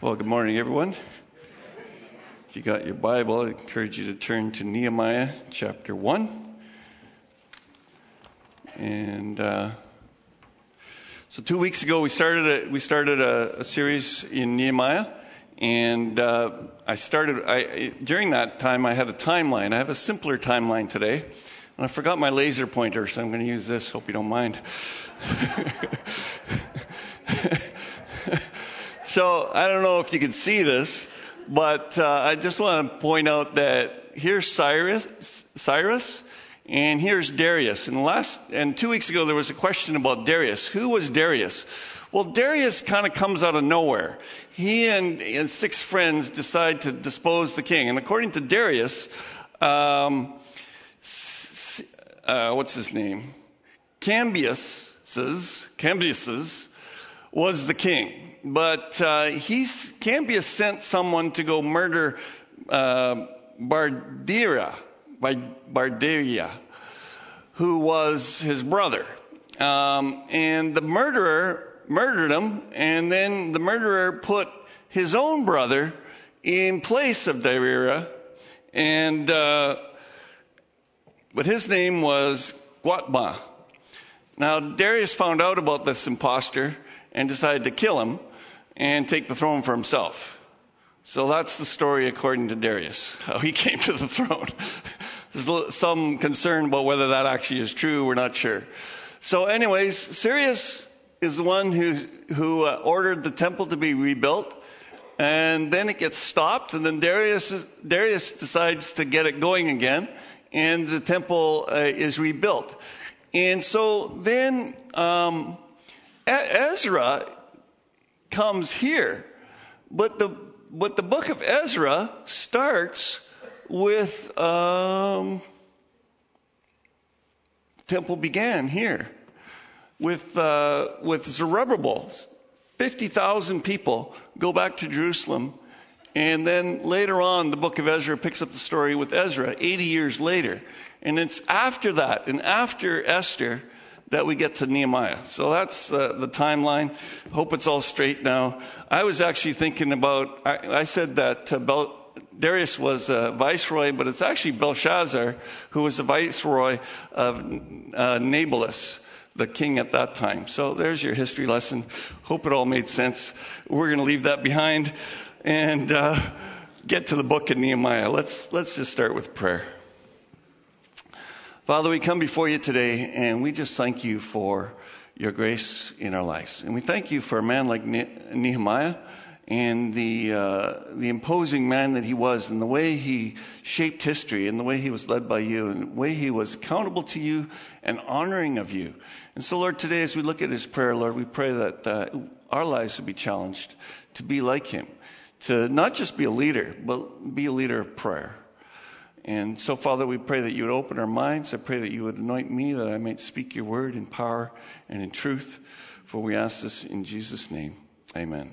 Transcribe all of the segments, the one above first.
Well, good morning, everyone. If you got your Bible, I encourage you to turn to Nehemiah chapter 1. And uh, so, two weeks ago, we started a, we started a, a series in Nehemiah. And uh, I started, I, during that time, I had a timeline. I have a simpler timeline today. And I forgot my laser pointer, so I'm going to use this. Hope you don't mind. So I don't know if you can see this, but uh, I just want to point out that here's Cyrus, Cyrus, and here's Darius. And last and two weeks ago there was a question about Darius. Who was Darius? Well, Darius kind of comes out of nowhere. He and, and six friends decide to dispose the king, and according to Darius, um, uh, what's his name? Cambyses, Cambyses was the king but uh, he Cambyses sent someone to go murder uh, Bardira, Bardiria, who was his brother. Um, and the murderer murdered him, and then the murderer put his own brother in place of Darira, and uh, but his name was Guatma. Now Darius found out about this impostor and decided to kill him and take the throne for himself. So that's the story according to Darius, how he came to the throne. There's some concern about whether that actually is true. We're not sure. So, anyways, Cyrus is the one who, who uh, ordered the temple to be rebuilt. And then it gets stopped, and then Darius, Darius decides to get it going again, and the temple uh, is rebuilt. And so then um, Ezra comes here. But the, but the book of Ezra starts with um, temple began here with uh, with Zerubbabel. Fifty thousand people go back to Jerusalem, and then later on, the book of Ezra picks up the story with Ezra, 80 years later, and it's after that and after Esther that we get to Nehemiah. So that's uh, the timeline. Hope it's all straight now. I was actually thinking about, I, I said that uh, Bel- Darius was a viceroy, but it's actually Belshazzar who was the viceroy of uh, Nabonidus, the king at that time. So there's your history lesson. Hope it all made sense. We're going to leave that behind and uh, get to the book of Nehemiah. Let's let's just start with prayer. Father, we come before you today and we just thank you for your grace in our lives. And we thank you for a man like Nehemiah and the, uh, the imposing man that he was and the way he shaped history and the way he was led by you and the way he was accountable to you and honoring of you. And so, Lord, today as we look at his prayer, Lord, we pray that uh, our lives would be challenged to be like him, to not just be a leader, but be a leader of prayer. And so, Father, we pray that you would open our minds. I pray that you would anoint me that I might speak your word in power and in truth. For we ask this in Jesus' name. Amen.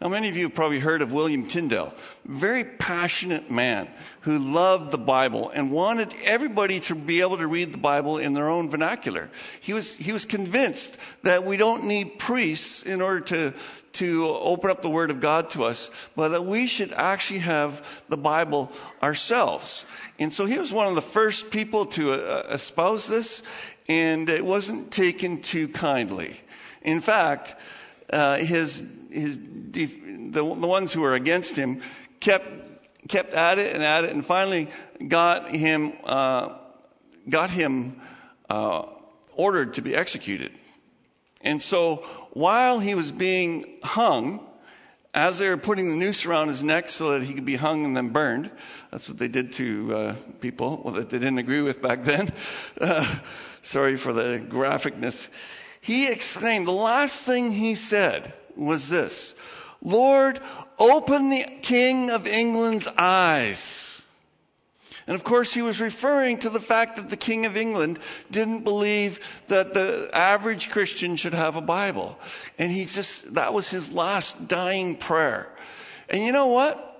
Now, many of you have probably heard of William Tyndale, very passionate man who loved the Bible and wanted everybody to be able to read the Bible in their own vernacular. He was, he was convinced that we don't need priests in order to, to open up the Word of God to us, but that we should actually have the Bible ourselves. And so he was one of the first people to uh, espouse this, and it wasn't taken too kindly. In fact, uh, his his the, the ones who were against him kept kept at it and at it, and finally got him uh, got him uh, ordered to be executed. And so while he was being hung, as they were putting the noose around his neck so that he could be hung and then burned, that's what they did to uh, people well, that they didn't agree with back then. Uh, sorry for the graphicness. He exclaimed, the last thing he said was this Lord, open the King of England's eyes and of course, he was referring to the fact that the King of England didn't believe that the average Christian should have a Bible. And he just, that was his last dying prayer. And you know what?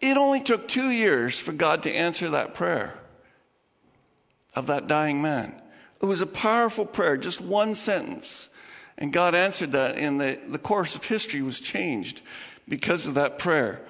It only took two years for God to answer that prayer of that dying man. It was a powerful prayer, just one sentence. And God answered that, and the, the course of history was changed because of that prayer.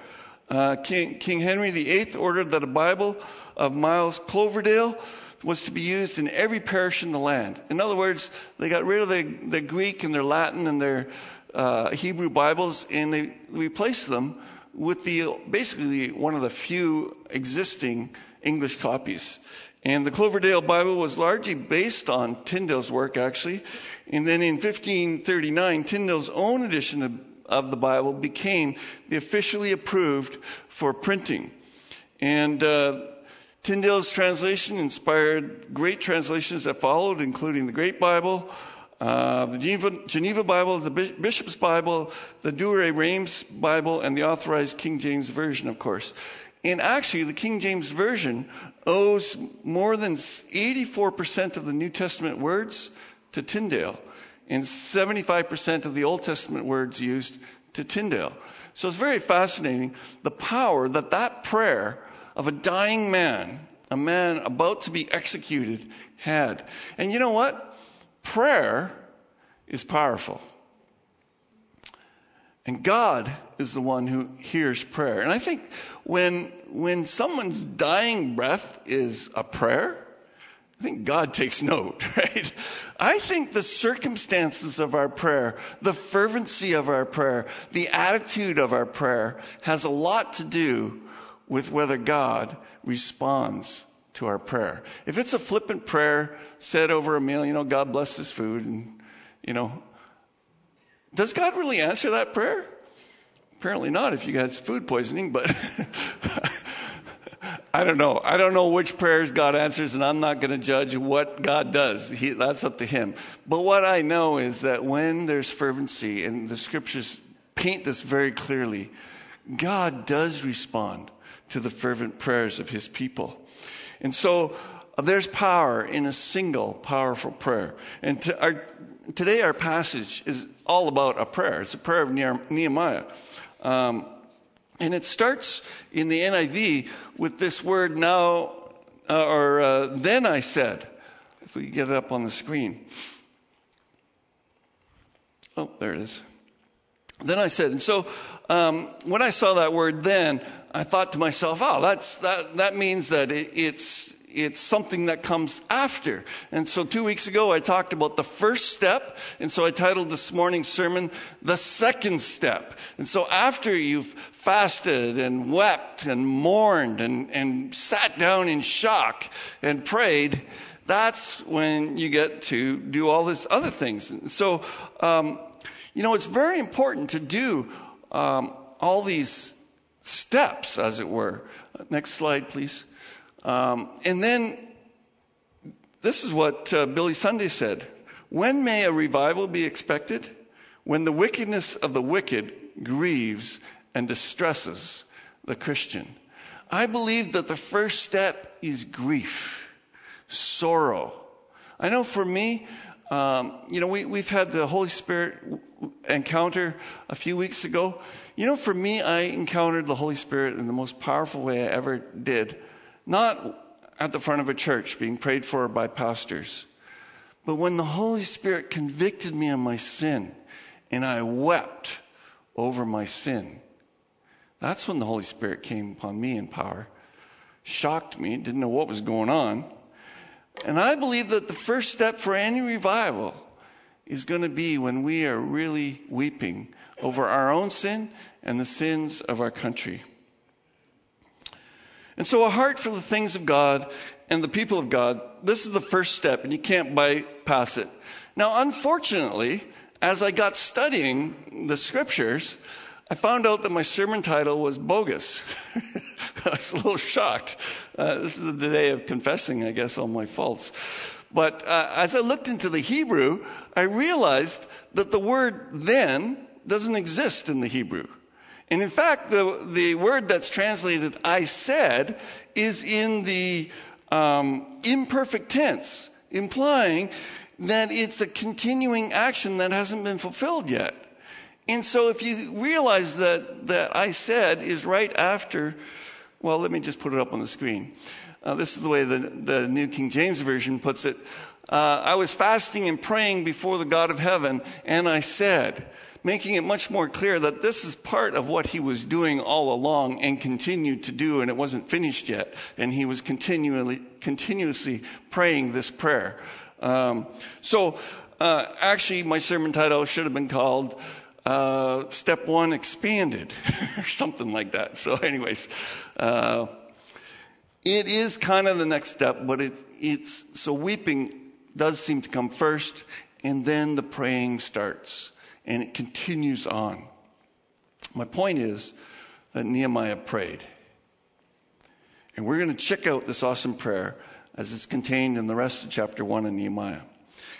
Uh, King, King Henry VIII ordered that a Bible of Miles Coverdale was to be used in every parish in the land. In other words, they got rid of the, the Greek and their Latin and their uh, Hebrew Bibles, and they replaced them with the basically one of the few existing English copies. And the Coverdale Bible was largely based on Tyndale's work, actually. And then in 1539, Tyndale's own edition of, of the Bible became the officially approved for printing. And uh, Tyndale's translation inspired great translations that followed, including the Great Bible, uh, the Geneva, Geneva, Bible, the Bishop's Bible, the Douay-Rheims Bible, and the Authorized King James Version, of course. And actually, the King James Version owes more than 84% of the New Testament words to Tyndale, and 75% of the Old Testament words used to Tyndale. So it's very fascinating the power that that prayer of a dying man, a man about to be executed, had. And you know what? Prayer is powerful. And God is the one who hears prayer. And I think when, when someone's dying breath is a prayer, I think God takes note, right? I think the circumstances of our prayer, the fervency of our prayer, the attitude of our prayer has a lot to do with whether God responds to our prayer. If it's a flippant prayer said over a meal, you know, God bless this food, and, you know, does God really answer that prayer? Apparently not if you had food poisoning, but I don't know. I don't know which prayers God answers, and I'm not going to judge what God does. He, that's up to Him. But what I know is that when there's fervency, and the scriptures paint this very clearly, God does respond to the fervent prayers of His people. And so there's power in a single powerful prayer. And to our, today our passage is all about a prayer. It's a prayer of Nehemiah. Um, and it starts in the NIV with this word now, uh, or uh, then I said. If we get it up on the screen. Oh, there it is. Then I said, and so um, when I saw that word then, I thought to myself, oh, that's, that, that means that it, it's, it's something that comes after. And so two weeks ago I talked about the first step, and so I titled this morning's sermon, The Second Step. And so after you've fasted and wept and mourned and, and sat down in shock and prayed, that's when you get to do all these other things. And so, um, you know, it's very important to do um, all these steps, as it were. Next slide, please. Um, and then this is what uh, Billy Sunday said When may a revival be expected? When the wickedness of the wicked grieves and distresses the Christian. I believe that the first step is grief, sorrow. I know for me, um, you know, we, we've had the Holy Spirit encounter a few weeks ago. You know, for me, I encountered the Holy Spirit in the most powerful way I ever did. Not at the front of a church being prayed for by pastors, but when the Holy Spirit convicted me of my sin and I wept over my sin. That's when the Holy Spirit came upon me in power. Shocked me, didn't know what was going on. And I believe that the first step for any revival is going to be when we are really weeping over our own sin and the sins of our country. And so, a heart for the things of God and the people of God, this is the first step, and you can't bypass it. Now, unfortunately, as I got studying the scriptures, I found out that my sermon title was bogus. I was a little shocked. Uh, this is the day of confessing, I guess, all my faults. But uh, as I looked into the Hebrew, I realized that the word then doesn't exist in the Hebrew. And in fact, the, the word that's translated I said is in the um, imperfect tense, implying that it's a continuing action that hasn't been fulfilled yet. And so if you realize that, that I said is right after, well, let me just put it up on the screen. Uh, this is the way the, the New King James Version puts it. uh, I was fasting and praying before the God of heaven, and I said, making it much more clear that this is part of what he was doing all along and continued to do, and it wasn't finished yet. And he was continually, continuously praying this prayer. Um, so, uh, actually, my sermon title should have been called uh, Step One Expanded, or something like that. So, anyways, uh, it is kind of the next step, but it, it's so weeping does seem to come first, and then the praying starts, and it continues on. My point is that Nehemiah prayed. And we're going to check out this awesome prayer as it's contained in the rest of chapter 1 of Nehemiah.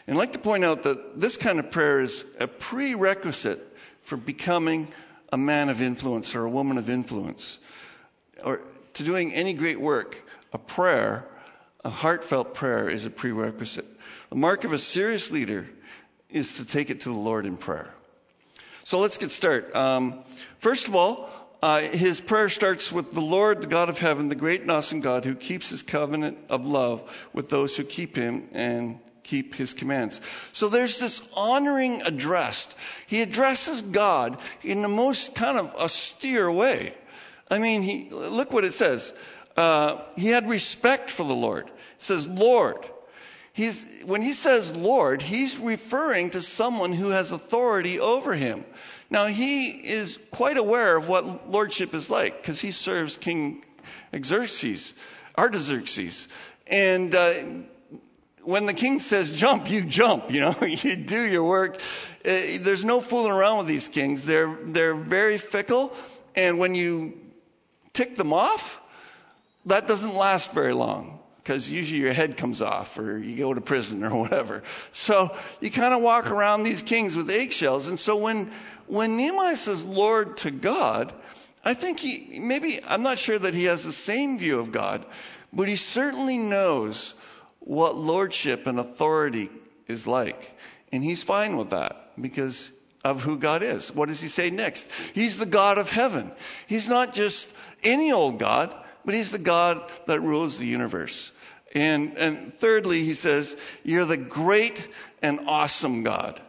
And I'd like to point out that this kind of prayer is a prerequisite for becoming a man of influence or a woman of influence, or to doing any great work. A prayer, a heartfelt prayer, is a prerequisite. The mark of a serious leader is to take it to the Lord in prayer. So let's get started. Um, first of all, uh, his prayer starts with the Lord, the God of heaven, the great and awesome God who keeps his covenant of love with those who keep him and keep his commands. So there's this honoring addressed. He addresses God in the most kind of austere way. I mean, he, look what it says. Uh, he had respect for the Lord. It says, Lord. He's, when he says Lord, he's referring to someone who has authority over him. Now, he is quite aware of what lordship is like because he serves King Xerxes, Artaxerxes. And uh, when the king says jump, you jump, you know, you do your work. Uh, there's no fooling around with these kings. They're, they're very fickle. And when you tick them off, that doesn't last very long because usually your head comes off or you go to prison or whatever. So you kind of walk around these kings with eggshells. And so when, when Nehemiah says Lord to God, I think he, maybe, I'm not sure that he has the same view of God, but he certainly knows what lordship and authority is like. And he's fine with that because of who God is. What does he say next? He's the God of heaven. He's not just any old God, but he's the God that rules the universe. And, and thirdly, he says, You're the great and awesome God.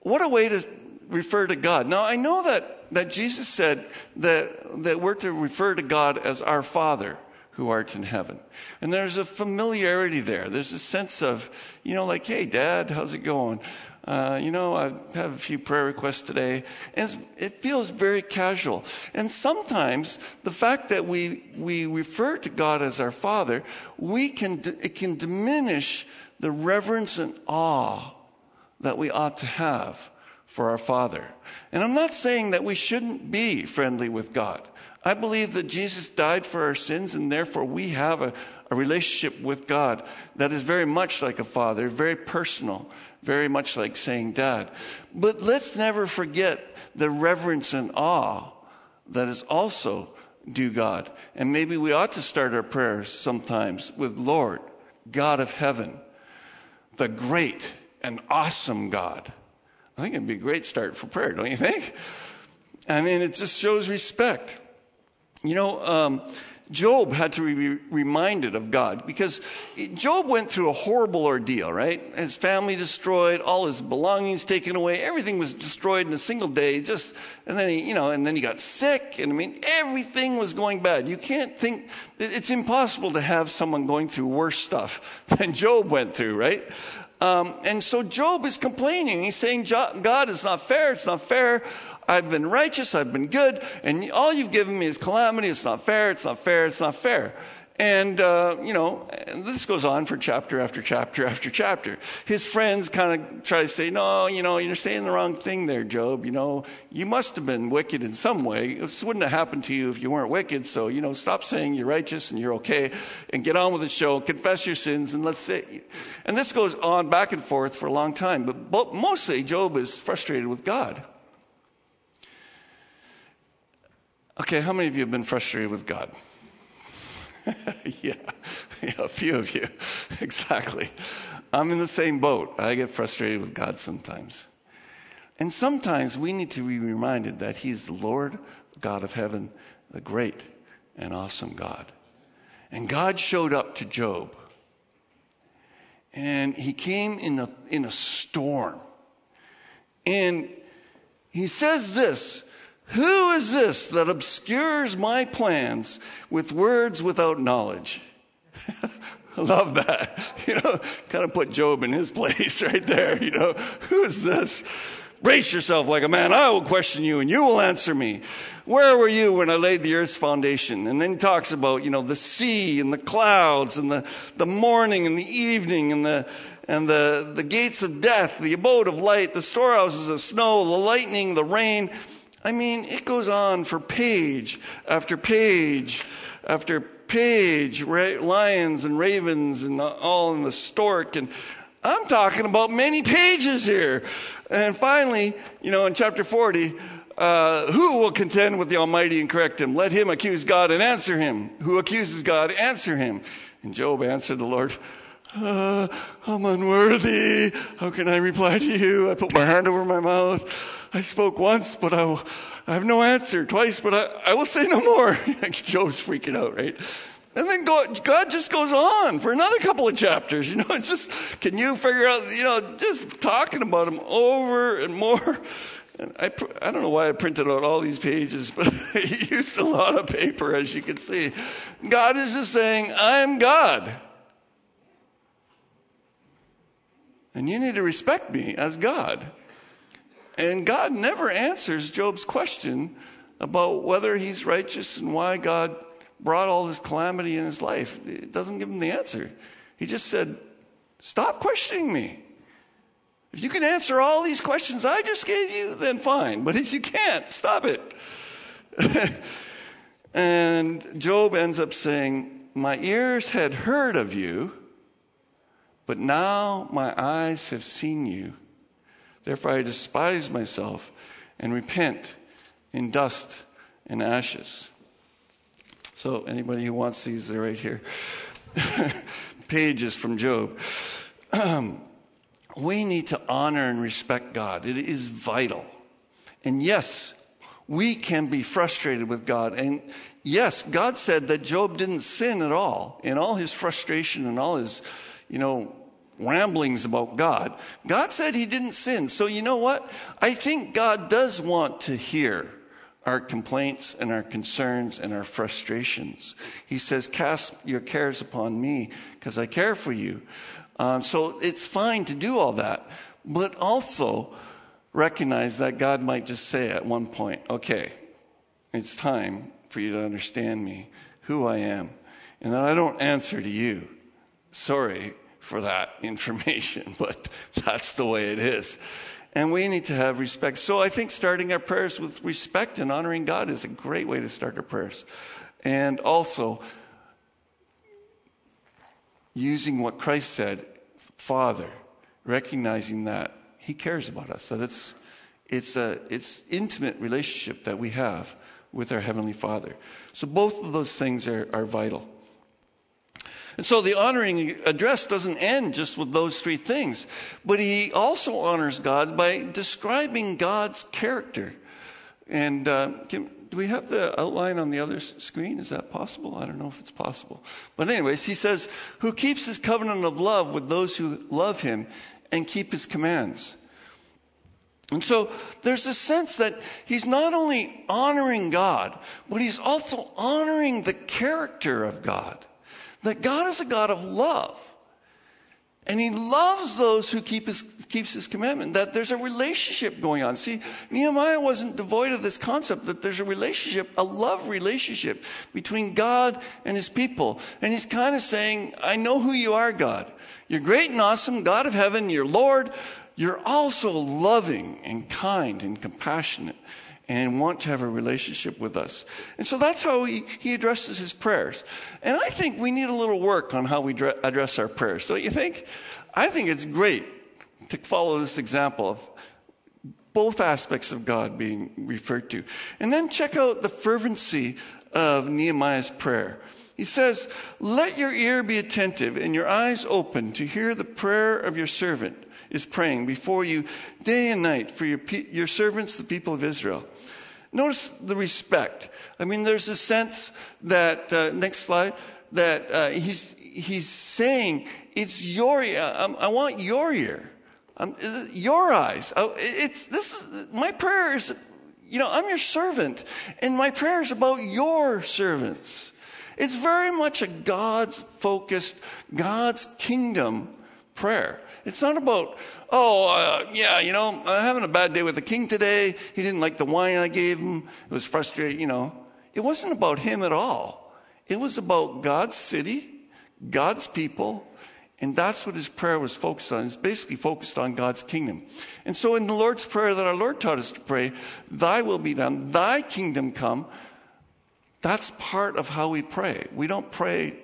What a way to refer to God. Now, I know that, that Jesus said that, that we're to refer to God as our Father who art in heaven. And there's a familiarity there. There's a sense of, you know, like, hey, Dad, how's it going? Uh, you know, I have a few prayer requests today. And it feels very casual. And sometimes the fact that we, we refer to God as our Father, we can, it can diminish the reverence and awe that we ought to have for our Father. And I'm not saying that we shouldn't be friendly with God. I believe that Jesus died for our sins, and therefore we have a, a relationship with God that is very much like a father, very personal, very much like saying dad. But let's never forget the reverence and awe that is also due God. And maybe we ought to start our prayers sometimes with Lord, God of heaven, the great and awesome God. I think it'd be a great start for prayer, don't you think? I mean, it just shows respect. You know, um, Job had to be reminded of God because Job went through a horrible ordeal, right? His family destroyed, all his belongings taken away, everything was destroyed in a single day. Just and then he, you know, and then he got sick, and I mean, everything was going bad. You can't think it's impossible to have someone going through worse stuff than Job went through, right? Um, and so Job is complaining. He's saying, God, it's not fair. It's not fair. I've been righteous. I've been good. And all you've given me is calamity. It's not fair. It's not fair. It's not fair. And, uh, you know, this goes on for chapter after chapter after chapter. His friends kind of try to say, no, you know, you're saying the wrong thing there, Job. You know, you must have been wicked in some way. This wouldn't have happened to you if you weren't wicked. So, you know, stop saying you're righteous and you're okay and get on with the show. Confess your sins and let's say. And this goes on back and forth for a long time. But mostly, Job is frustrated with God. Okay, how many of you have been frustrated with God? yeah, yeah, a few of you. exactly. I'm in the same boat. I get frustrated with God sometimes. And sometimes we need to be reminded that He's the Lord, God of heaven, the great and awesome God. And God showed up to Job. And he came in a, in a storm. And he says this Who is this that obscures my plans with words without knowledge? I love that. You know, kind of put Job in his place right there. You know, who is this? Brace yourself like a man. I will question you and you will answer me. Where were you when I laid the earth's foundation? And then he talks about, you know, the sea and the clouds and the, the morning and the evening and the, and the, the gates of death, the abode of light, the storehouses of snow, the lightning, the rain. I mean, it goes on for page after page after page, lions and ravens and all in the stork. And I'm talking about many pages here. And finally, you know, in chapter 40, uh, who will contend with the Almighty and correct him? Let him accuse God and answer him. Who accuses God, answer him. And Job answered the Lord, uh, I'm unworthy. How can I reply to you? I put my hand over my mouth. I spoke once, but I, will, I have no answer. Twice, but I, I will say no more. Job's freaking out, right? And then God, God just goes on for another couple of chapters. You know, it's just, can you figure out, you know, just talking about him over and more. And I, I don't know why I printed out all these pages, but I used a lot of paper, as you can see. God is just saying, I'm God. And you need to respect me as God. And God never answers Job's question about whether he's righteous and why God brought all this calamity in his life. It doesn't give him the answer. He just said, Stop questioning me. If you can answer all these questions I just gave you, then fine. But if you can't, stop it. and Job ends up saying, My ears had heard of you, but now my eyes have seen you. Therefore I despise myself and repent in dust and ashes. So anybody who wants these, they're right here. Pages from Job. We need to honor and respect God. It is vital. And yes, we can be frustrated with God. And yes, God said that Job didn't sin at all. In all his frustration and all his, you know, ramblings about God, God said he didn't sin. So you know what? I think God does want to hear our complaints and our concerns and our frustrations. He says, Cast your cares upon me because I care for you. Um, so it's fine to do all that, but also recognize that God might just say at one point, Okay, it's time for you to understand me, who I am, and that I don't answer to you. Sorry for that information, but that's the way it is. And we need to have respect. So I think starting our prayers with respect and honoring God is a great way to start our prayers. And also, using what Christ said, Father, recognizing that He cares about us, that it's, it's a it's intimate relationship that we have with our Heavenly Father. So both of those things are, are vital. And so the honoring address doesn't end just with those three things, but he also honors God by describing God's character. And uh, can, do we have the outline on the other screen? Is that possible? I don't know if it's possible. But, anyways, he says, Who keeps his covenant of love with those who love him and keep his commands. And so there's a sense that he's not only honoring God, but he's also honoring the character of God that God is a God of love. And he loves those who keep his, keeps his commandment, that there's a relationship going on. See, Nehemiah wasn't devoid of this concept that there's a relationship, a love relationship between God and his people. And he's kind of saying, I know who you are, God. You're great and awesome, God of heaven, you're Lord. You're also loving and kind and compassionate and want to have a relationship with us. And so that's how he, he addresses his prayers. And I think we need a little work on how we dre- address our prayers. Don't you think? I think it's great to follow this example of both aspects of God being referred to. And then check out the fervency of Nehemiah's prayer. He says, Let your ear be attentive and your eyes open to hear the prayer of your servant is praying before you day and night for your, your servants, the people of Israel. Notice the respect. I mean, there's a sense that, uh, next slide, that uh, he's, he's saying, it's your ear. I want your ear. Um, your eyes. Oh, it's this. Is, my prayer is, you know, I'm your servant, and my prayer is about your servants. It's very much a God's focused, God's kingdom prayer. It's not about, oh, uh, yeah, you know, I'm having a bad day with the king today. He didn't like the wine I gave him. It was frustrating, you know. It wasn't about him at all. It was about God's city, God's people, and that's what his prayer was focused on. It's basically focused on God's kingdom. And so in the Lord's Prayer that our Lord taught us to pray, Thy will be done, Thy kingdom come, that's part of how we pray. We don't pray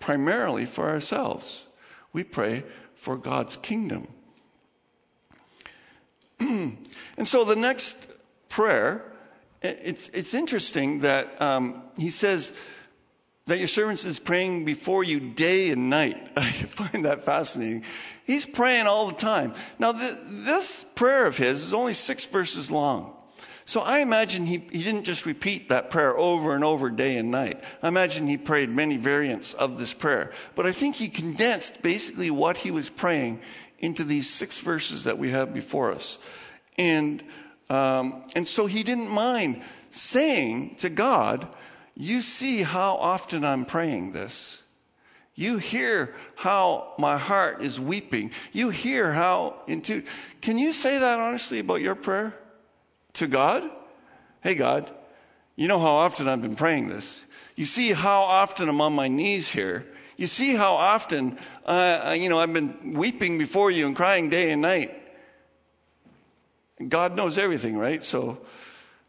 primarily for ourselves. We pray for God's kingdom. and so the next prayer, it's, it's interesting that um, he says, that your servant is praying before you day and night. I find that fascinating. He's praying all the time. Now, th- this prayer of his is only six verses long. So I imagine he, he didn't just repeat that prayer over and over day and night. I imagine he prayed many variants of this prayer. But I think he condensed basically what he was praying into these six verses that we have before us. And, um, and so he didn't mind saying to God, you see how often I'm praying this. You hear how my heart is weeping. You hear how into. Can you say that honestly about your prayer to God? Hey, God, you know how often I've been praying this. You see how often I'm on my knees here. You see how often, uh, you know, I've been weeping before you and crying day and night. God knows everything, right? So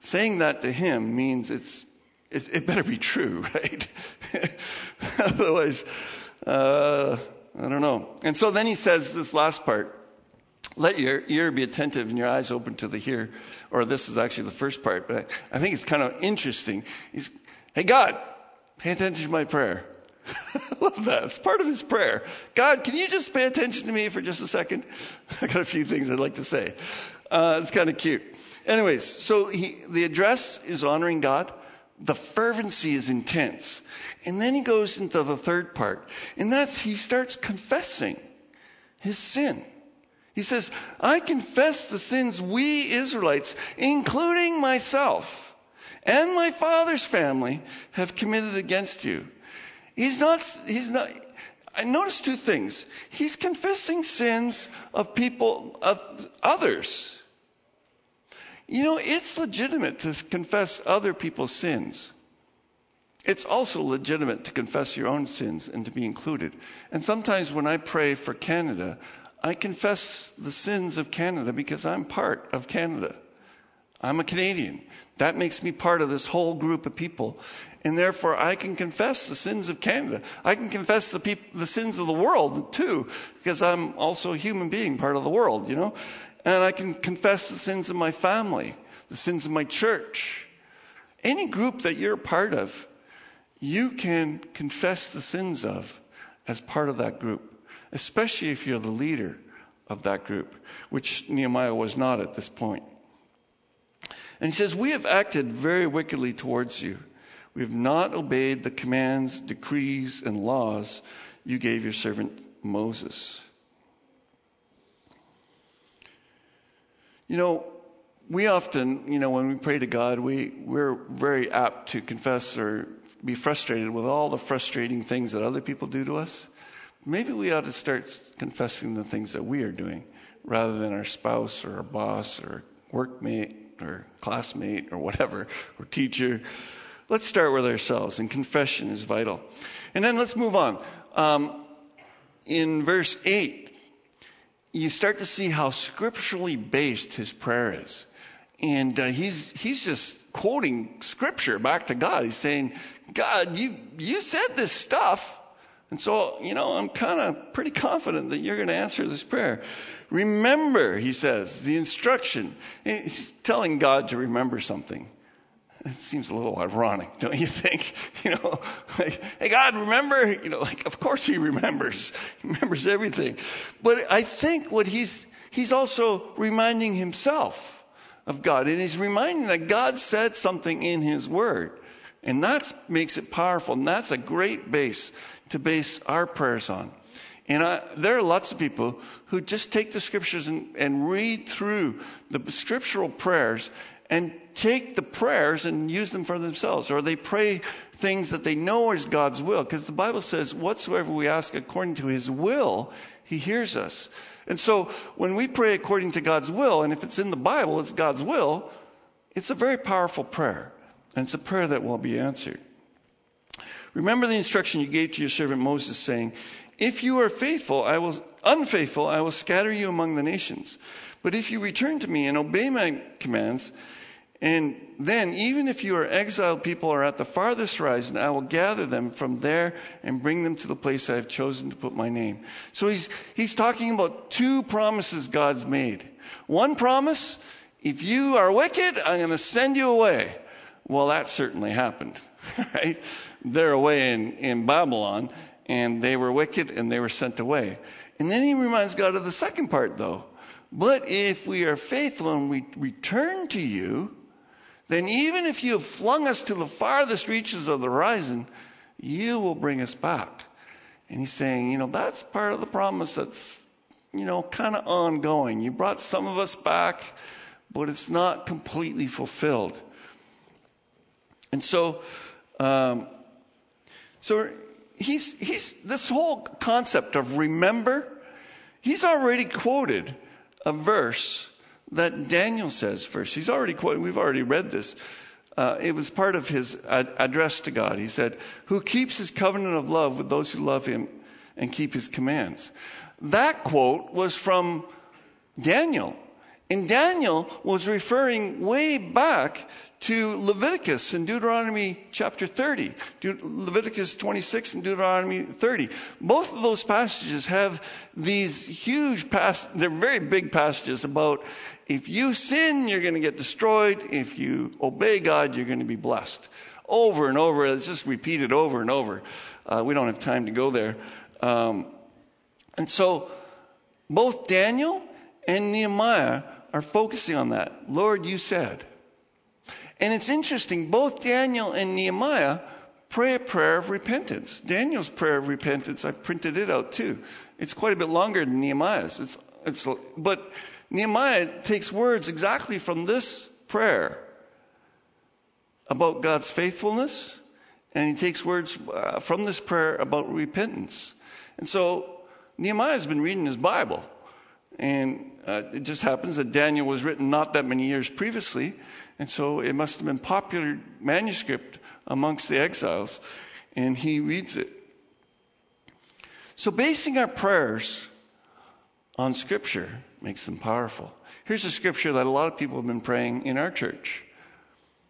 saying that to Him means it's it, it better be true, right? Otherwise, uh, I don't know. And so then he says this last part. Let your ear be attentive and your eyes open to the hear. Or this is actually the first part, but I, think it's kind of interesting. He's, hey God, pay attention to my prayer. I love that. It's part of his prayer. God, can you just pay attention to me for just a second? I got a few things I'd like to say. Uh, it's kind of cute. Anyways, so he, the address is honoring God the fervency is intense. And then he goes into the third part, and that's he starts confessing his sin. He says, I confess the sins we Israelites, including myself and my father's family, have committed against you. He's not, he's not, I notice two things. He's confessing sins of people, of others. You know, it's legitimate to confess other people's sins. It's also legitimate to confess your own sins and to be included. And sometimes when I pray for Canada, I confess the sins of Canada because I'm part of Canada. I'm a Canadian. That makes me part of this whole group of people. And therefore, I can confess the sins of Canada. I can confess the, peop- the sins of the world, too, because I'm also a human being, part of the world, you know? And I can confess the sins of my family, the sins of my church. Any group that you're a part of, you can confess the sins of as part of that group, especially if you're the leader of that group, which Nehemiah was not at this point. And he says, We have acted very wickedly towards you. We have not obeyed the commands, decrees, and laws you gave your servant Moses. You know, we often, you know, when we pray to God, we, we're very apt to confess or be frustrated with all the frustrating things that other people do to us. Maybe we ought to start confessing the things that we are doing rather than our spouse or our boss or workmate or classmate or whatever or teacher. Let's start with ourselves, and confession is vital. And then let's move on. Um, in verse 8, you start to see how scripturally based his prayer is. And uh, he's, he's just quoting scripture back to God. He's saying, God, you, you said this stuff. And so, you know, I'm kind of pretty confident that you're going to answer this prayer. Remember, he says, the instruction. He's telling God to remember something. It seems a little ironic, don't you think? You know, like, hey God, remember? You know, like of course he remembers. He remembers everything. But I think what he's he's also reminding himself of God. And he's reminding that God said something in his word. And that makes it powerful. And that's a great base to base our prayers on. And I, there are lots of people who just take the scriptures and, and read through the scriptural prayers and take the prayers and use them for themselves. Or they pray things that they know is God's will. Because the Bible says, whatsoever we ask according to his will, he hears us. And so when we pray according to God's will, and if it's in the Bible, it's God's will, it's a very powerful prayer. And it's a prayer that will be answered. Remember the instruction you gave to your servant Moses, saying, If you are faithful, I will unfaithful, I will scatter you among the nations. But if you return to me and obey my commands, and then, even if you are exiled people are at the farthest horizon, I will gather them from there and bring them to the place I have chosen to put my name. So he's, he's talking about two promises God's made. One promise, if you are wicked, I'm going to send you away. Well, that certainly happened, right? They're away in, in Babylon, and they were wicked and they were sent away. And then he reminds God of the second part, though. But if we are faithful and we return to you, then even if you have flung us to the farthest reaches of the horizon, you will bring us back. And he's saying, you know, that's part of the promise that's, you know, kind of ongoing. You brought some of us back, but it's not completely fulfilled. And so, um, so he's, he's, this whole concept of remember, he's already quoted a verse that Daniel says first. He's already quoted, we've already read this. Uh, it was part of his ad- address to God. He said, Who keeps his covenant of love with those who love him and keep his commands. That quote was from Daniel. And Daniel was referring way back to Leviticus in Deuteronomy chapter 30, De- Leviticus 26 and Deuteronomy 30. Both of those passages have these huge pass they're very big passages about if you sin, you're going to get destroyed. If you obey God, you're going to be blessed. Over and over, it's just repeated over and over. Uh, we don't have time to go there. Um, and so, both Daniel and Nehemiah are focusing on that. Lord, you said. And it's interesting, both Daniel and Nehemiah pray a prayer of repentance. Daniel's prayer of repentance, I printed it out too. It's quite a bit longer than Nehemiah's. It's, it's, but Nehemiah takes words exactly from this prayer about God's faithfulness, and he takes words uh, from this prayer about repentance. And so Nehemiah has been reading his Bible. And uh, it just happens that Daniel was written not that many years previously, and so it must have been popular manuscript amongst the exiles, and he reads it. So basing our prayers on Scripture makes them powerful. Here's a scripture that a lot of people have been praying in our church.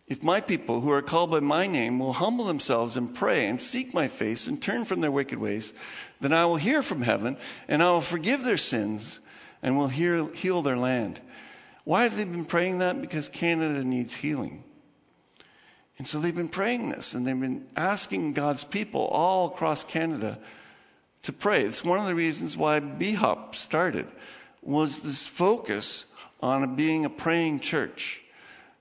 If my people who are called by my name will humble themselves and pray and seek my face and turn from their wicked ways, then I will hear from heaven and I will forgive their sins and will heal, their land. Why have they been praying that? Because Canada needs healing. And so they've been praying this and they've been asking God's people all across Canada to pray. It's one of the reasons why BHOP started was this focus on being a praying church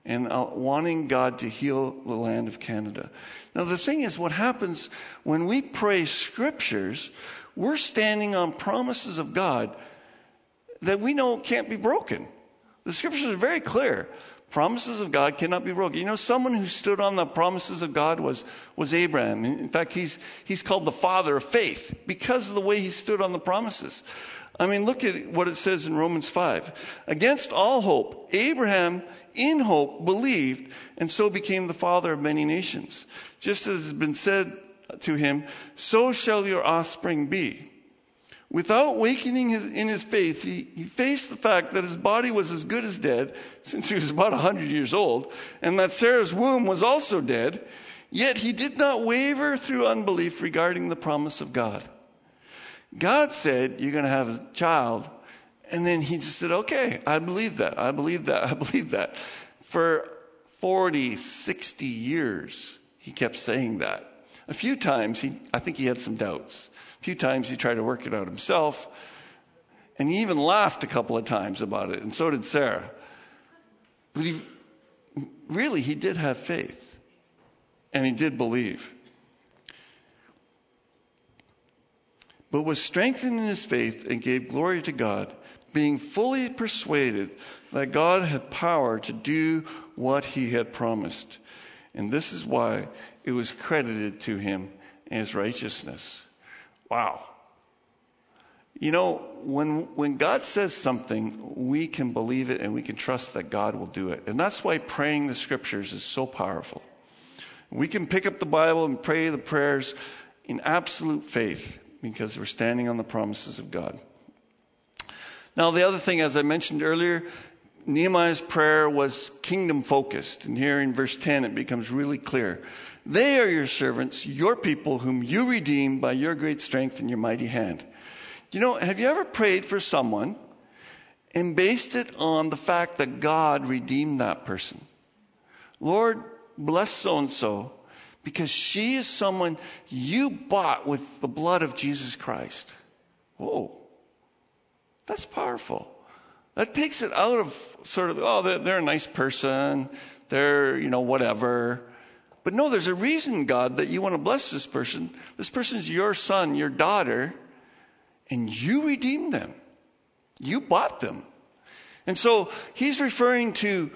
and uh, wanting God to heal the land of Canada. Now the thing is what happens when we pray scriptures, we're standing on promises of God that we know can't be broken. The scriptures are very clear. Promises of God cannot be broken. You know, someone who stood on the promises of God was, was Abraham. In fact, he's, he's called the father of faith because of the way he stood on the promises. I mean, look at what it says in Romans 5. Against all hope, Abraham in hope believed and so became the father of many nations. Just as it has been said to him, so shall your offspring be. Without weakening his, in his faith, he, he faced the fact that his body was as good as dead, since he was about 100 years old, and that Sarah's womb was also dead. Yet he did not waver through unbelief regarding the promise of God. God said, You're going to have a child. And then he just said, Okay, I believe that. I believe that. I believe that. For 40, 60 years, he kept saying that. A few times, he, I think he had some doubts. Few times he tried to work it out himself. And he even laughed a couple of times about it, and so did Sarah. But he, really, he did have faith, and he did believe. but was strengthened in his faith and gave glory to God, being fully persuaded that God had power to do what he had promised. And this is why it was credited to him as righteousness. Wow. You know, when, when God says something, we can believe it and we can trust that God will do it. And that's why praying the scriptures is so powerful. We can pick up the Bible and pray the prayers in absolute faith because we're standing on the promises of God. Now, the other thing, as I mentioned earlier, Nehemiah's prayer was kingdom focused. And here in verse 10, it becomes really clear. They are your servants, your people, whom you redeemed by your great strength and your mighty hand. You know, have you ever prayed for someone and based it on the fact that God redeemed that person? Lord, bless so and so because she is someone you bought with the blood of Jesus Christ. Whoa. That's powerful. That takes it out of sort of, oh, they're, they're a nice person. They're, you know, whatever. But no, there's a reason, God, that you want to bless this person. This person's your son, your daughter, and you redeemed them. You bought them. And so he's referring to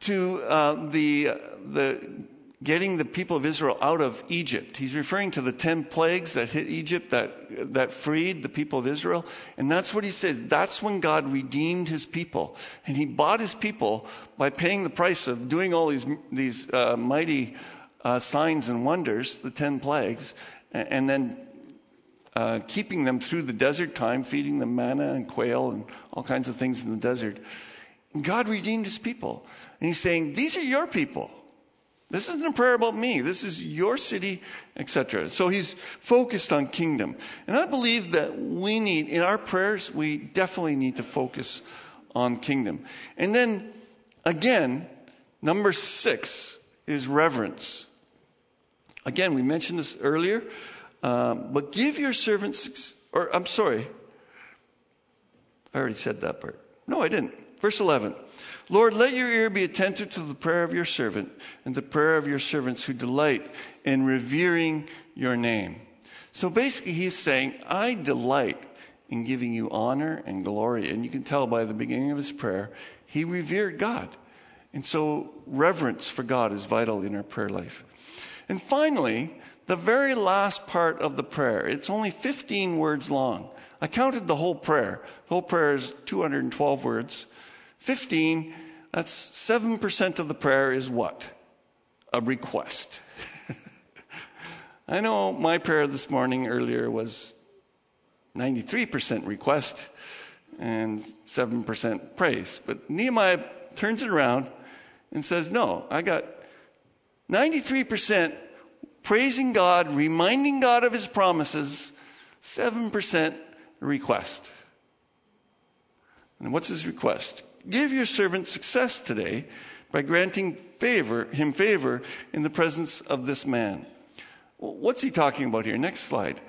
to uh, the the getting the people of Israel out of Egypt. He's referring to the 10 plagues that hit Egypt that, that freed the people of Israel. And that's what he says. That's when God redeemed his people. And he bought his people by paying the price of doing all these, these uh, mighty uh, signs and wonders, the 10 plagues, and, then uh, keeping them through the desert time, feeding them manna and quail and all kinds of things in the desert. God redeemed his people. And he's saying, These are your people. This isn't a prayer about me. This is your city, etc. So he's focused on kingdom. And I believe that we need, in our prayers, we definitely need to focus on kingdom. And then, again, number six is reverence. Again, we mentioned this earlier, um, but give your servants, or I'm sorry, I already said that part. No, I didn't. Verse 11. Lord, let your ear be attentive to the prayer of your servant and the prayer of your servants who delight in revering your name. So basically, he's saying, I delight in giving you honor and glory. And you can tell by the beginning of his prayer, he revered God. And so reverence for God is vital in our prayer life. And finally, the very last part of the prayer. It's only 15 words long. I counted the whole prayer. The whole prayer is 212 words. 15, that's 7% of the prayer is what? A request. I know my prayer this morning earlier was 93% request and 7% praise. But Nehemiah turns it around and says, No, I got 93% praising God, reminding God of his promises, 7% request. And what's his request? Give your servant success today by granting favor, him favor in the presence of this man. What's he talking about here? Next slide.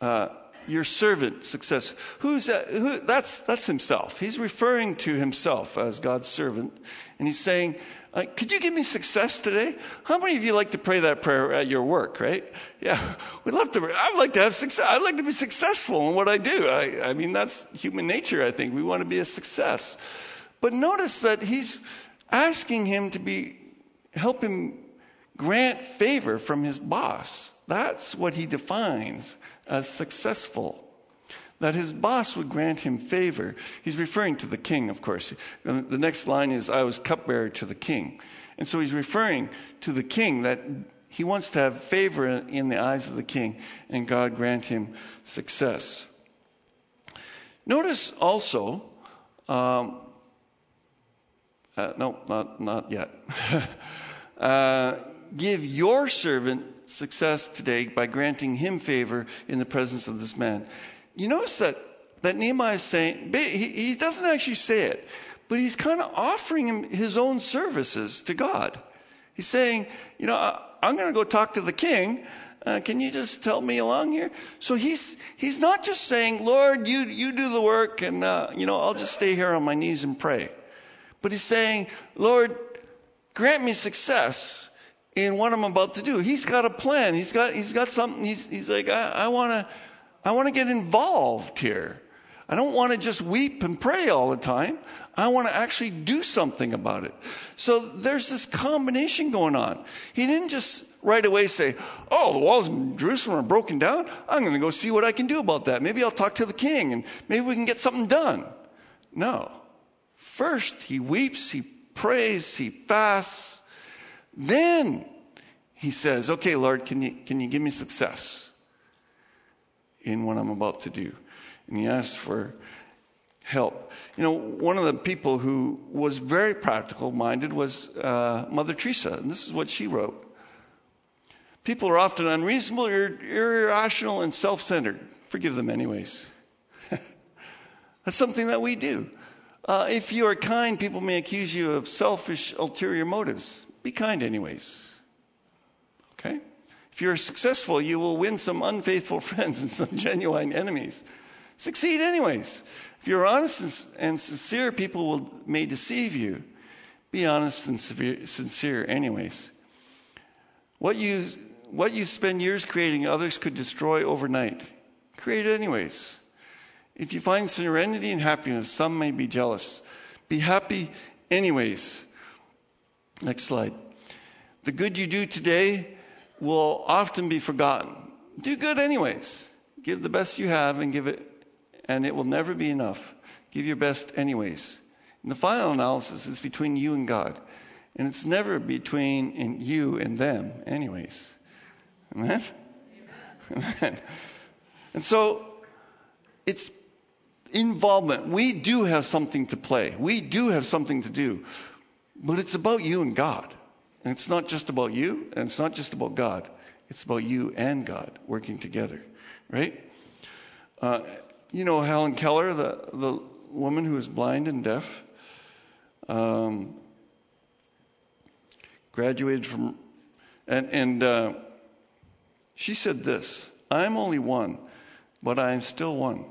Uh, your servant success. Who's that? Who, that's that's himself. He's referring to himself as God's servant, and he's saying, uh, "Could you give me success today?" How many of you like to pray that prayer at your work? Right? Yeah, we'd love to. I'd like to have success. I'd like to be successful in what I do. I, I mean, that's human nature. I think we want to be a success. But notice that he's asking him to be help him grant favor from his boss. That's what he defines as successful. That his boss would grant him favor. He's referring to the king, of course. The next line is, I was cupbearer to the king. And so he's referring to the king that he wants to have favor in the eyes of the king, and God grant him success. Notice also, um, uh, no, not, not yet. uh, give your servant success today by granting him favor in the presence of this man. You notice that, that Nehemiah is saying, he, he doesn't actually say it, but he's kind of offering him his own services to God. He's saying, you know, I, I'm going to go talk to the king. Uh, can you just help me along here? So he's he's not just saying, Lord, you you do the work, and uh, you know I'll just stay here on my knees and pray. But he's saying, Lord, grant me success in what I'm about to do. He's got a plan. He's got he's got something. He's he's like I, I want to I want to get involved here. I don't want to just weep and pray all the time. I want to actually do something about it. So there's this combination going on. He didn't just right away say, Oh, the walls of Jerusalem are broken down. I'm going to go see what I can do about that. Maybe I'll talk to the king and maybe we can get something done. No. First, he weeps, he prays, he fasts. Then he says, Okay, Lord, can you, can you give me success in what I'm about to do? And he asks for help. You know, one of the people who was very practical minded was uh, Mother Teresa, and this is what she wrote. People are often unreasonable, ir- irrational, and self centered. Forgive them, anyways. That's something that we do. Uh, if you are kind, people may accuse you of selfish, ulterior motives. Be kind, anyways. Okay? If you're successful, you will win some unfaithful friends and some genuine enemies. Succeed, anyways. If you're honest and sincere, people will, may deceive you. Be honest and sincere, anyways. What you, what you spend years creating, others could destroy overnight. Create anyways. If you find serenity and happiness, some may be jealous. Be happy anyways. Next slide. The good you do today will often be forgotten. Do good anyways. Give the best you have and give it and it will never be enough. Give your best anyways. And the final analysis is between you and God. And it's never between you and them anyways. Amen? Amen. And so it's involvement. We do have something to play. We do have something to do. But it's about you and God. And it's not just about you, and it's not just about God. It's about you and God working together, right? Uh, you know Helen Keller, the, the woman who is blind and deaf, um, graduated from, and, and uh, she said this I'm only one, but I am still one.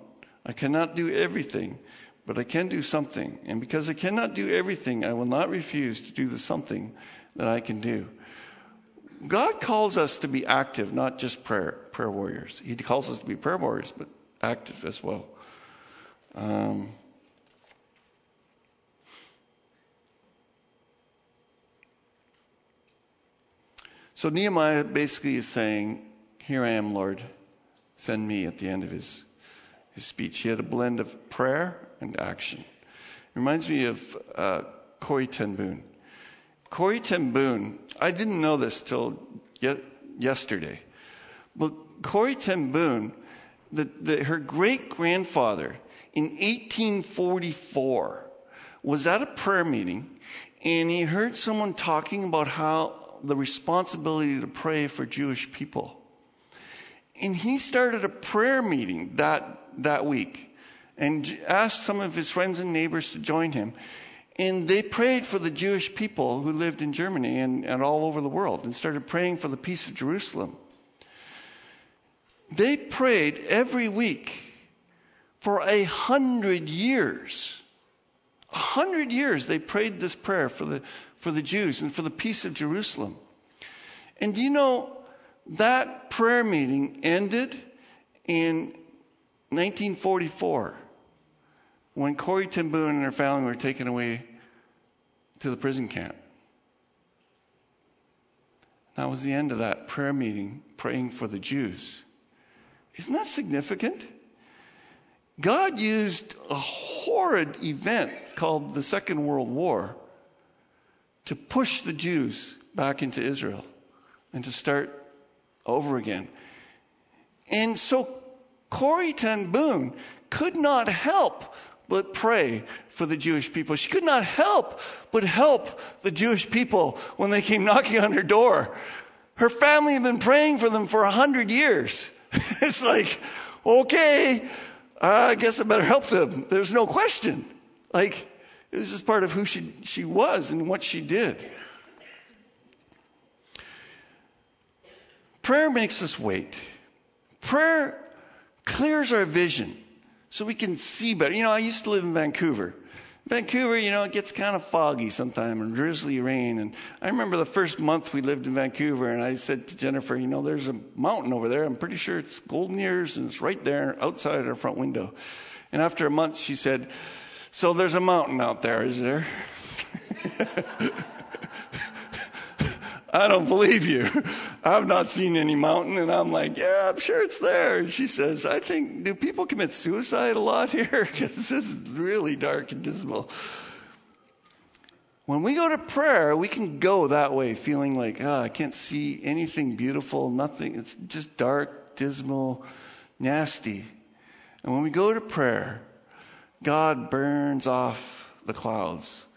I cannot do everything, but I can do something. And because I cannot do everything, I will not refuse to do the something that I can do. God calls us to be active, not just prayer, prayer warriors. He calls us to be prayer warriors, but active as well. Um, so Nehemiah basically is saying, Here I am, Lord, send me at the end of his, his speech. He had a blend of prayer and action. It reminds me of uh, Corrie ten. Corrie ten Boom, I didn't know this till ye- yesterday, but Corrie ten Boom the, the, her great grandfather in 1844 was at a prayer meeting and he heard someone talking about how the responsibility to pray for Jewish people. And he started a prayer meeting that, that week and asked some of his friends and neighbors to join him. And they prayed for the Jewish people who lived in Germany and, and all over the world and started praying for the peace of Jerusalem. They prayed every week for a hundred years. A hundred years they prayed this prayer for the, for the Jews and for the peace of Jerusalem. And do you know that prayer meeting ended in 1944 when Corrie ten Boom and her family were taken away to the prison camp. That was the end of that prayer meeting, praying for the Jews. Isn't that significant? God used a horrid event called the Second World War to push the Jews back into Israel and to start over again. And so Corrie ten could not help but pray for the Jewish people. She could not help but help the Jewish people when they came knocking on her door. Her family had been praying for them for a hundred years. it's like, okay, uh, I guess I better help them. There's no question. Like, was just part of who she, she was and what she did. Prayer makes us wait. Prayer clears our vision so we can see better. You know, I used to live in Vancouver, Vancouver, you know, it gets kind of foggy sometimes and drizzly rain. And I remember the first month we lived in Vancouver, and I said to Jennifer, you know, there's a mountain over there. I'm pretty sure it's Golden Ears, and it's right there outside our front window. And after a month, she said, so there's a mountain out there, is there? I don't believe you. I've not seen any mountain. And I'm like, yeah, I'm sure it's there. And she says, I think, do people commit suicide a lot here? Because is really dark and dismal. When we go to prayer, we can go that way, feeling like, oh, I can't see anything beautiful, nothing. It's just dark, dismal, nasty. And when we go to prayer, God burns off the clouds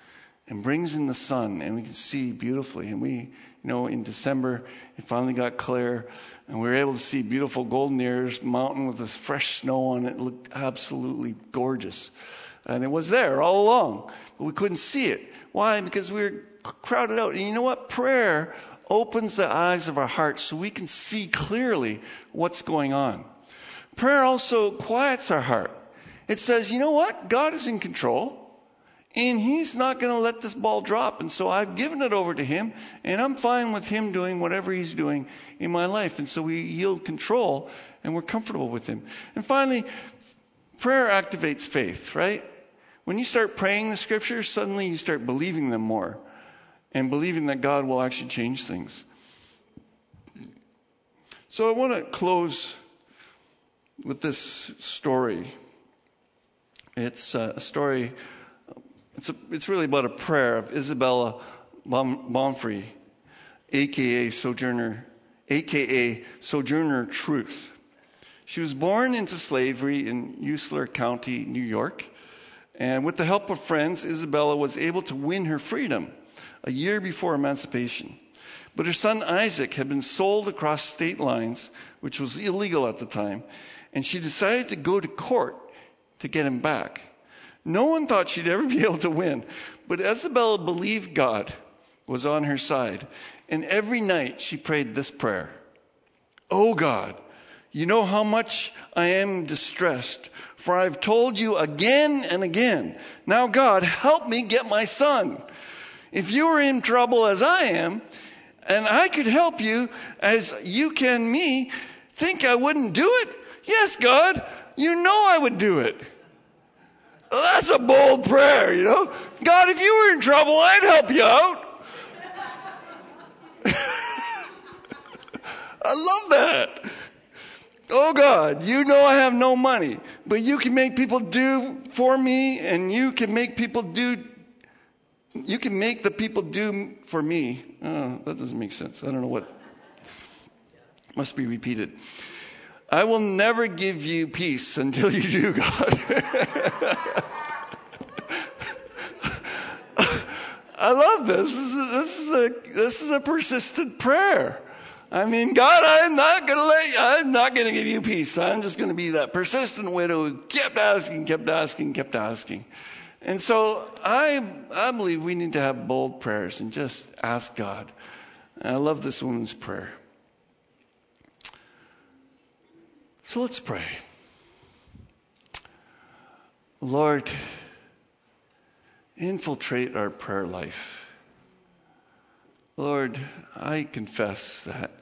and brings in the sun, and we can see beautifully. And we, you know, in December, it finally got clear, and we were able to see beautiful Golden Ears mountain with this fresh snow on it. It looked absolutely gorgeous. And it was there all along, but we couldn't see it. Why? Because we were crowded out. And you know what? Prayer opens the eyes of our hearts so we can see clearly what's going on. Prayer also quiets our heart. It says, you know what? God is in control. And he's not going to let this ball drop. And so I've given it over to him, and I'm fine with him doing whatever he's doing in my life. And so we yield control, and we're comfortable with him. And finally, prayer activates faith, right? When you start praying the scriptures, suddenly you start believing them more and believing that God will actually change things. So I want to close with this story. It's uh, a story it's, a, it's really about a prayer of Isabella Baumfree, aka Sojourner, aka Sojourner Truth. She was born into slavery in Ulster County, New York, and with the help of friends, Isabella was able to win her freedom a year before emancipation. But her son Isaac had been sold across state lines, which was illegal at the time, and she decided to go to court to get him back. No one thought she'd ever be able to win. But Isabella believed God was on her side. And every night she prayed this prayer Oh God, you know how much I am distressed, for I've told you again and again. Now, God, help me get my son. If you were in trouble as I am, and I could help you as you can me, think I wouldn't do it? Yes, God, you know I would do it. That's a bold prayer, you know. God, if you were in trouble, I'd help you out. I love that. Oh God, you know I have no money, but you can make people do for me and you can make people do, you can make the people do for me. Oh, that doesn't make sense. I don't know what, must be repeated. I will never give you peace until you do, God. I love this. This is, this is a this is a persistent prayer. I mean, God, I'm not gonna let you, I'm not gonna give you peace. I'm just gonna be that persistent widow who kept asking, kept asking, kept asking. And so I I believe we need to have bold prayers and just ask God. And I love this woman's prayer. So let's pray. Lord, infiltrate our prayer life. Lord, I confess that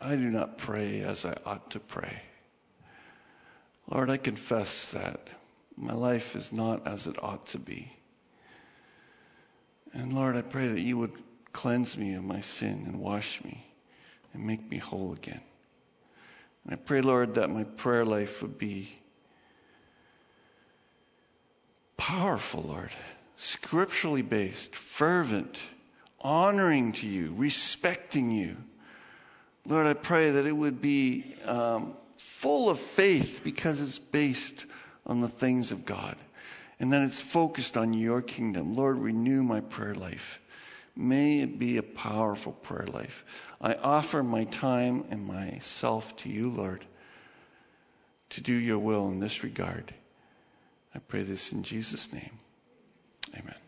I do not pray as I ought to pray. Lord, I confess that my life is not as it ought to be. And Lord, I pray that you would cleanse me of my sin and wash me and make me whole again. I pray, Lord, that my prayer life would be powerful, Lord, scripturally based, fervent, honoring to you, respecting you. Lord, I pray that it would be um, full of faith because it's based on the things of God and that it's focused on your kingdom. Lord, renew my prayer life. May it be a powerful prayer life. I offer my time and myself to you, Lord, to do your will in this regard. I pray this in Jesus' name. Amen.